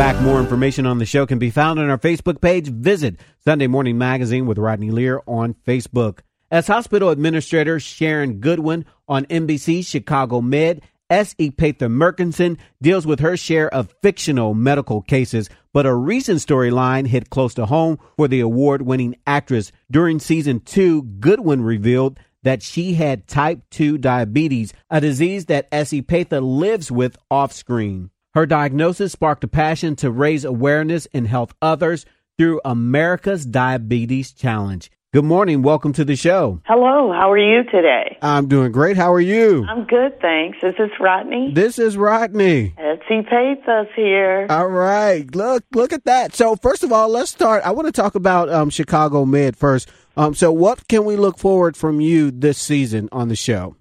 back. More information on the show can be found on our Facebook page. Visit Sunday Morning Magazine with Rodney Lear on Facebook. As hospital administrator Sharon Goodwin on NBC Chicago Med, S. Epatha Merkerson deals with her share of fictional medical cases, but a recent storyline hit close to home for the award winning actress. During season two, Goodwin revealed that she had type 2 diabetes, a disease that S. Epatha lives with off screen. Her diagnosis sparked a passion to raise awareness and help others through America's Diabetes Challenge. Good morning. Welcome to the show. Hello. How are you today? I'm doing great. How are you? I'm good, thanks. Is this Rodney? This is Rodney. S. Epatha's here. All right. Look, look at that. So first of all, let's start. I want to talk about um, Chicago Med first. Um, so what can we look forward from you this season on the show?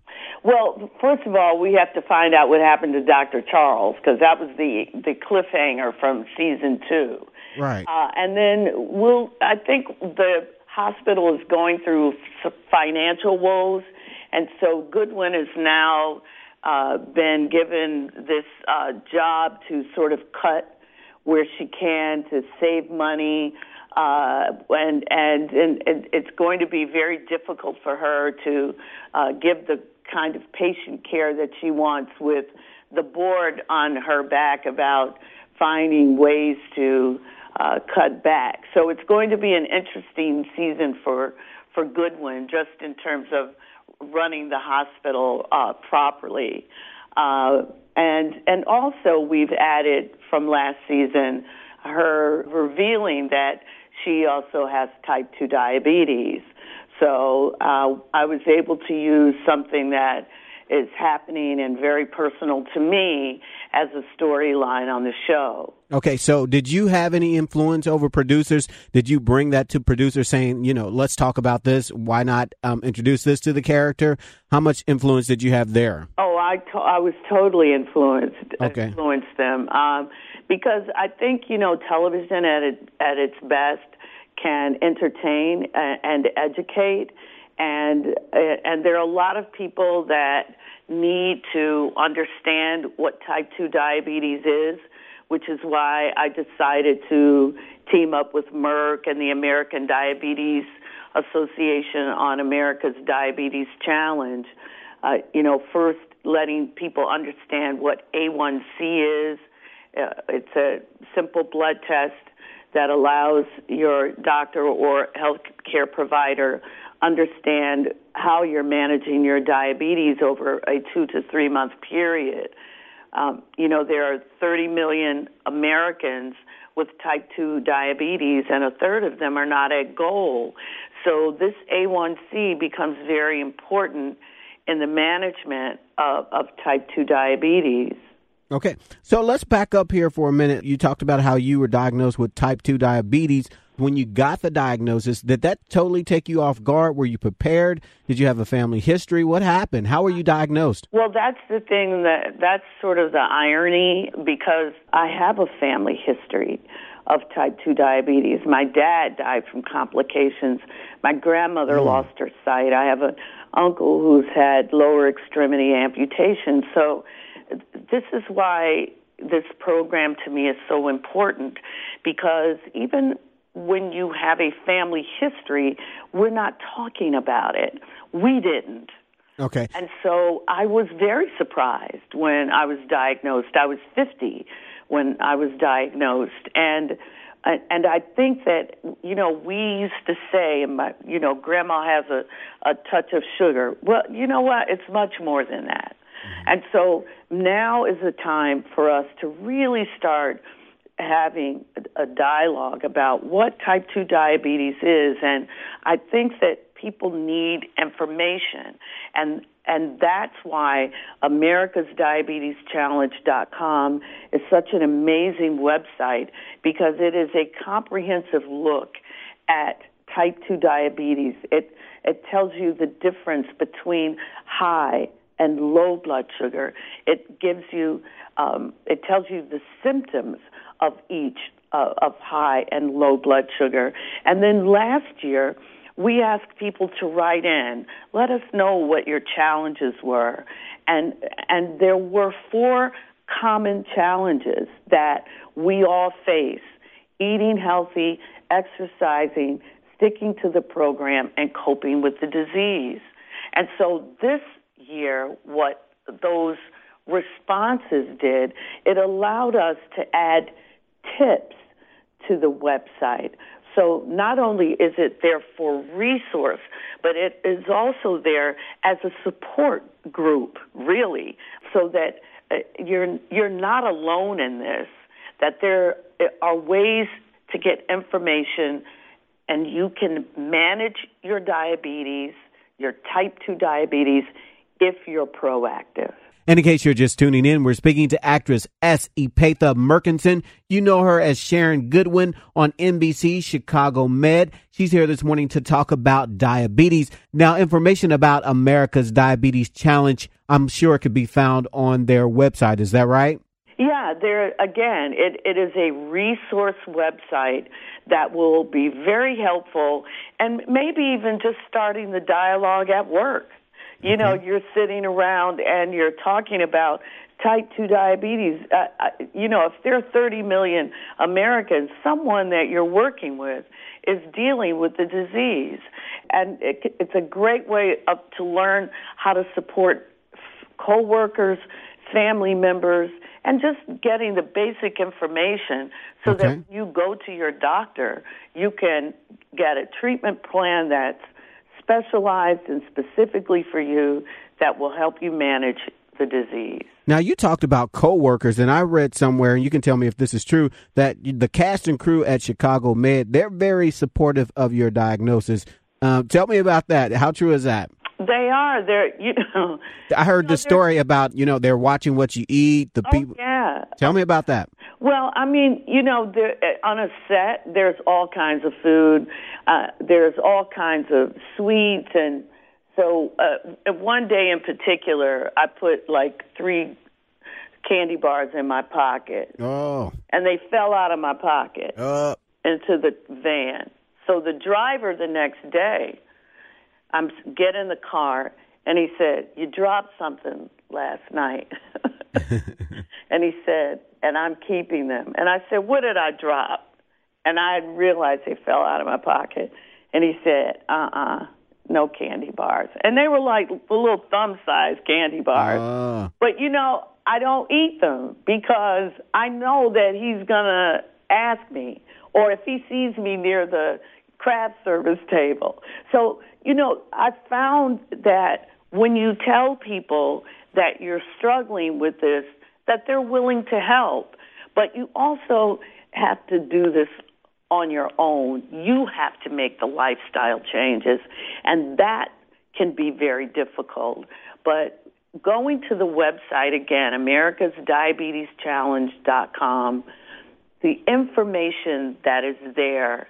Well, first of all, we have to find out what happened to Dr. Charles because that was the the cliffhanger from season two. Right. Uh, and then we'll. I think the hospital is going through financial woes, and so Goodwin has now uh, been given this uh, job to sort of cut where she can to save money. Uh, and, and and it's going to be very difficult for her to uh, give the kind of patient care that she wants with the board on her back about finding ways to uh, cut back. So it's going to be an interesting season for for Goodwin, just in terms of running the hospital uh, properly. Uh, and and also we've added from last season her revealing that she also has type 2 diabetes. So uh, I was able to use something that is happening and very personal to me as a storyline on the show. Okay, so did you have any influence over producers? Did you bring that to producers saying, you know, let's talk about this? Why not um, introduce this to the character? How much influence did you have there? Oh, I, to- I was totally influenced. Okay. Influenced them um, because I think you know television at it, at its best can entertain and educate. And and there are a lot of people that need to understand what type 2 diabetes is which is why I decided to team up with Merck and the American Diabetes Association on America's Diabetes Challenge. Uh, you know first letting people understand what A1C is. Uh, it's a simple blood test that allows your doctor or health care provider understand how you're managing your diabetes over a two to three month period. Um, you know, there are 30 million Americans with type 2 diabetes, and a third of them are not at goal. So this A1C becomes very important in the management of, of type 2 diabetes. Okay, so let's back up here for a minute. You talked about how you were diagnosed with type 2 diabetes. When you got the diagnosis, did that totally take you off guard? Were you prepared? Did you have a family history? What happened? How were you diagnosed? Well, that's the thing that that's sort of the irony because I have a family history of type 2 diabetes. My dad died from complications. My grandmother mm. lost her sight. I have an uncle who's had lower extremity amputation. So this is why this program to me is so important because even when you have a family history, we're not talking about it. We didn't. Okay. And so I was very surprised when I was diagnosed. I was 50 when I was diagnosed and and I think that you know we used to say my you know grandma has a a touch of sugar. Well, you know what? It's much more than that. Mm-hmm. And so now is the time for us to really start having a dialogue about what type 2 diabetes is and I think that people need information and and that's why America's Diabetes Challenge.com is such an amazing website because it is a comprehensive look at type 2 diabetes. It it tells you the difference between high and low blood sugar. It gives you, um, it tells you the symptoms of each uh, of high and low blood sugar. And then last year, we asked people to write in, let us know what your challenges were, and and there were four common challenges that we all face eating healthy, exercising, sticking to the program, and coping with the disease. And so this year, what those responses did, it allowed us to add tips to the website. So not only is it there for resource, but it is also there as a support group, really, so that uh, you're you're not alone in this. That there are ways to get information, and you can manage your diabetes, your type two diabetes, if you're proactive. And in case you're just tuning in, we're speaking to actress S. Epatha Merkerson. You know her as Sharon Goodwin on NBC Chicago Med. She's here this morning to talk about diabetes. Now, information about America's Diabetes Challenge, I'm sure it could be found on their website. Is that right? Yeah, there again, it, it is a resource website that will be very helpful and maybe even just starting the dialogue at work. You know, you're sitting around and you're talking about type 2 diabetes. Uh, uh, you know, if there are 30 million Americans, someone that you're working with is dealing with the disease. And it, it's a great way of, to learn how to support coworkers, family members, and just getting the basic information so Okay. that you go to your doctor, you can get a treatment plan that's specialized and specifically for you that will help you manage the disease. Now, you talked about coworkers, and I read somewhere, and you can tell me if this is true, that the cast and crew at Chicago Med, they're very supportive of your diagnosis. Um, tell me about that. How true is that? They are. They're, you know. I heard the story about, you know, they're watching what you eat, the Oh, people. yeah. Tell me about that. Well, I mean, you know, there, on a set, there's all kinds of food. Uh, there's all kinds of sweets, and so uh, one day in particular, I put like three candy bars in my pocket, Oh, and they fell out of my pocket uh, into the van. So the driver the next day, I'm get in the car, and he said, "You dropped something last night," and he said, "And I'm keeping them." And I said, "What did I drop?" And I realized they fell out of my pocket, and he said, "Uh-uh." No candy bars. And they were like the little thumb sized candy bars. uh, But you know, I don't eat them because I know that he's gonna ask me, or if he sees me near the craft service table. So you know, I found that when you tell people that you're struggling with this, that they're willing to help, but you also have to do this on your own. You have to make the lifestyle changes, and that can be very difficult. But going to the website again, americasdiabeteschallenge.com, the information that is there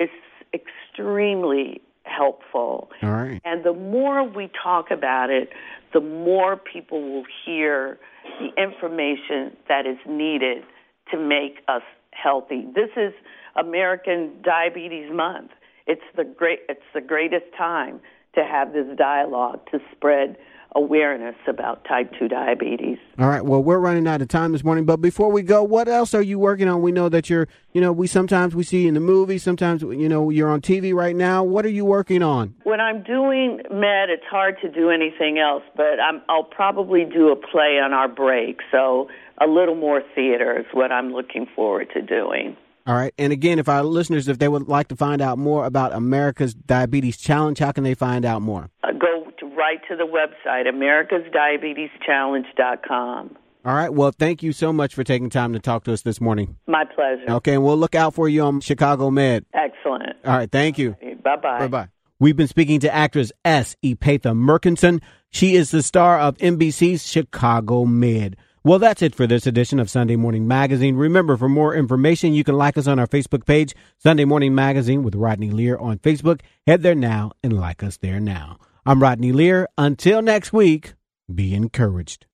is extremely helpful. all right. And the more we talk about it, the more people will hear the information that is needed to make us healthy. This is American Diabetes Month. It's the great it's the greatest time to have this dialogue to spread awareness about type 2 diabetes. All right. Well, we're running out of time this morning, but before we go, what else are you working on? We know that you're, you know, we sometimes we see in the movies, sometimes you know you're on TV right now. What are you working on? When I'm doing med, it's hard to do anything else, but I'm, I'll probably do a play on our break. So a little more theater is what I'm looking forward to doing. All right. And again, if our listeners, if they would like to find out more about America's Diabetes Challenge, how can they find out more? Uh, go right to the website, americasdiabeteschallenge.com. All right. Well, thank you so much for taking time to talk to us this morning. My pleasure. Okay. And we'll look out for you on Chicago Med. Excellent. All right. Thank you. Bye bye. Bye bye. We've been speaking to actress S. Epatha Merkerson. She is the star of NBC's Chicago Med. Well, that's it for this edition of Sunday Morning Magazine. Remember, for more information, you can like us on our Facebook page, Sunday Morning Magazine with Rodney Lear on Facebook. Head there now and like us there now. I'm Rodney Lear. Until next week, be encouraged.